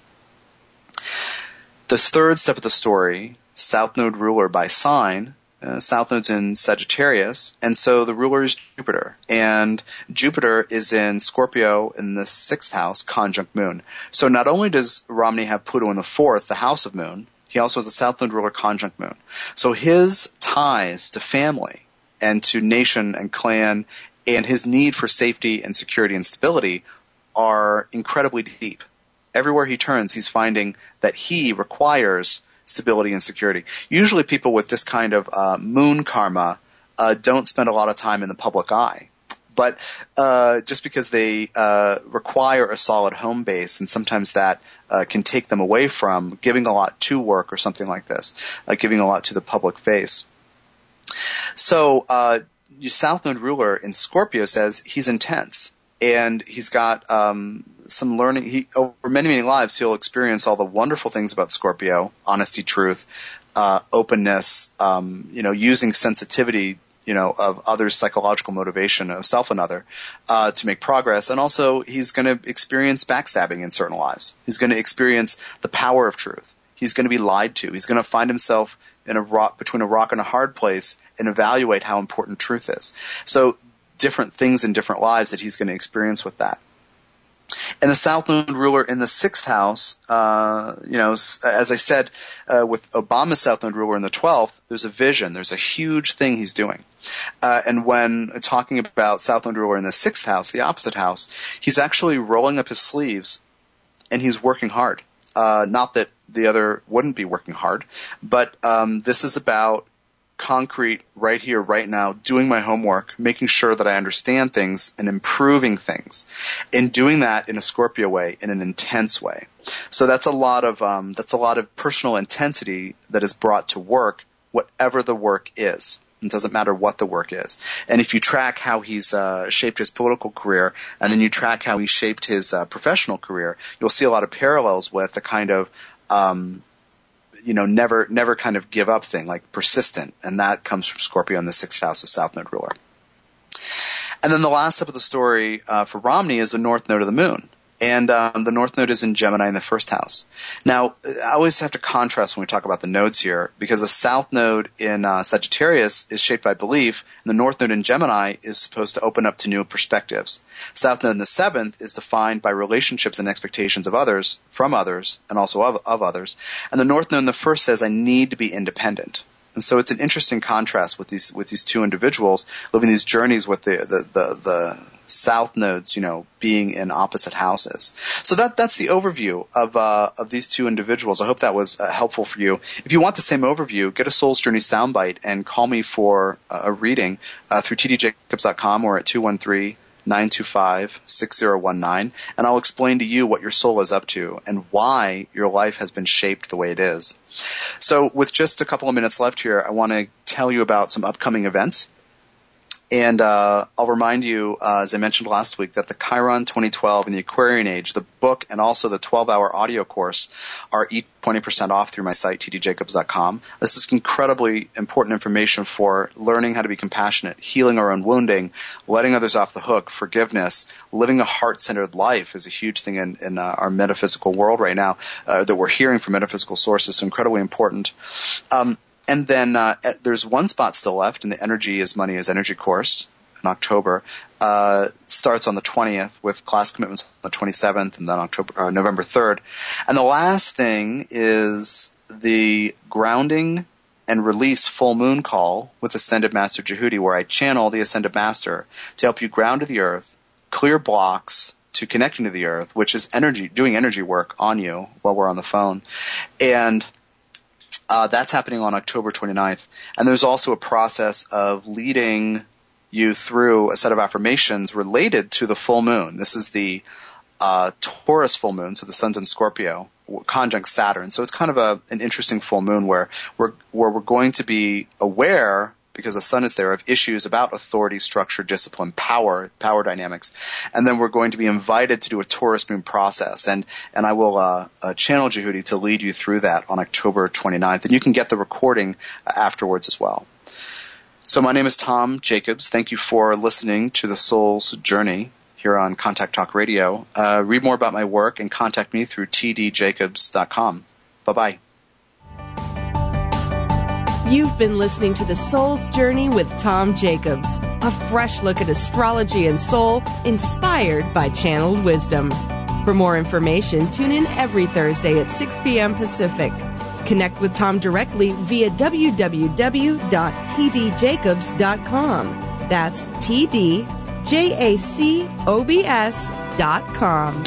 The third step of the story, South Node ruler by sign, uh, South Node's in Sagittarius, and so the ruler is Jupiter. And Jupiter is in Scorpio in the sixth house, conjunct Moon. So not only does Romney have Pluto in the fourth, the house of Moon, he also has a South Node ruler conjunct Moon. So his ties to family and to nation and clan and his need for safety and security and stability are incredibly deep everywhere he turns, he's finding that he requires stability and security. Usually, people with this kind of uh, moon karma uh, don't spend a lot of time in the public eye. But uh, just because they uh, require a solid home base, and sometimes that uh, can take them away from giving a lot to work or something like this, uh, giving a lot to the public face. So, your South Node ruler in Scorpio says he's intense and he's got um, some learning. He over many many lives he'll experience all the wonderful things about Scorpio: honesty, truth, uh, openness. Um, you know, using sensitivity. You know, of others' psychological motivation of self and other uh, to make progress, and also he's going to experience backstabbing in certain lives. He's going to experience the power of truth. He's going to be lied to. He's going to find himself in a rock between a rock and a hard place and evaluate how important truth is. So different things in different lives that he's going to experience with that. And the South Node ruler in the sixth house, uh, you know, as I said, uh, with Obama's South Node ruler in the twelfth, there's a vision, there's a huge thing he's doing. Uh, and when talking about South Node ruler in the sixth house, the opposite house, he's actually rolling up his sleeves and he's working hard. Uh, not that the other wouldn't be working hard, but um, this is about concrete right here, right now, doing my homework, making sure that I understand things and improving things, and doing that in a Scorpio way, in an intense way. So that's a lot of um, that's a lot of personal intensity that is brought to work, whatever the work is. It doesn't matter what the work is. And if you track how he's uh, shaped his political career, and then you track how he shaped his uh, professional career, you'll see a lot of parallels with the kind of um, you know, never, never kind of give up thing, like persistent. And that comes from Scorpio in the sixth house of South Node ruler. And then the last step of the story uh, for Romney is the North Node of the Moon and um, the North Node is in Gemini in the first house. Now, I always have to contrast when we talk about the nodes here because the South Node in uh, Sagittarius is shaped by belief, and the North Node in Gemini is supposed to open up to new perspectives. South Node in the seventh is defined by relationships and expectations of others, from others, and also of, of others. And the North Node in the first says, I need to be independent. And so it's an interesting contrast with these with these two individuals living these journeys with the the the, the south nodes, you know, being in opposite houses. So that that's the overview of uh, of these two individuals. I hope that was uh, helpful for you. If you want the same overview, get a Soul's Journey soundbite and call me for uh, a reading uh, through tdjacobs.com or at 213 925 6019, and I'll explain to you what your soul is up to and why your life has been shaped the way it is. So, with just a couple of minutes left here, I want to tell you about some upcoming events. And uh, I'll remind you, uh, as I mentioned last week, that the Chiron 2012 and the Aquarian Age, the book and also the 12-hour audio course, are each 20% off through my site tdjacobs.com. This is incredibly important information for learning how to be compassionate, healing our own wounding, letting others off the hook, forgiveness, living a heart-centered life is a huge thing in, in uh, our metaphysical world right now uh, that we're hearing from metaphysical sources. So incredibly important. Um, and then uh, there's one spot still left in the Energy is Money is Energy course in October. Uh, starts on the 20th with class commitments on the 27th and then October, uh, November 3rd. And the last thing is the grounding and release full moon call with Ascended Master Djehuti where I channel the Ascended Master to help you ground to the earth, clear blocks, to connecting to the earth, which is energy, doing energy work on you while we're on the phone. And uh, that's happening on October 29th. And there's also a process of leading you through a set of affirmations related to the full moon. This is the uh, Taurus full moon, so the sun's in Scorpio, conjunct Saturn. So it's kind of a, an interesting full moon where we're, where we're going to be aware because the sun is there of issues about authority, structure, discipline, power, power dynamics, and then we're going to be invited to do a Taurus moon process, and and I will uh, uh, channel Djehuti to lead you through that on October 29th, and you can get the recording afterwards as well. So my name is Tom Jacobs. Thank you for listening to the Soul's Journey here on Contact Talk Radio. Uh, read more about my work and contact me through tdjacobs.com. Bye bye. You've been listening to The Soul's Journey with Tom Jacobs, a fresh look at astrology and soul inspired by channeled wisdom. For more information, tune in every Thursday at 6 p.m. Pacific. Connect with Tom directly via www.tdjacobs.com. That's T D J A C O B S dot com.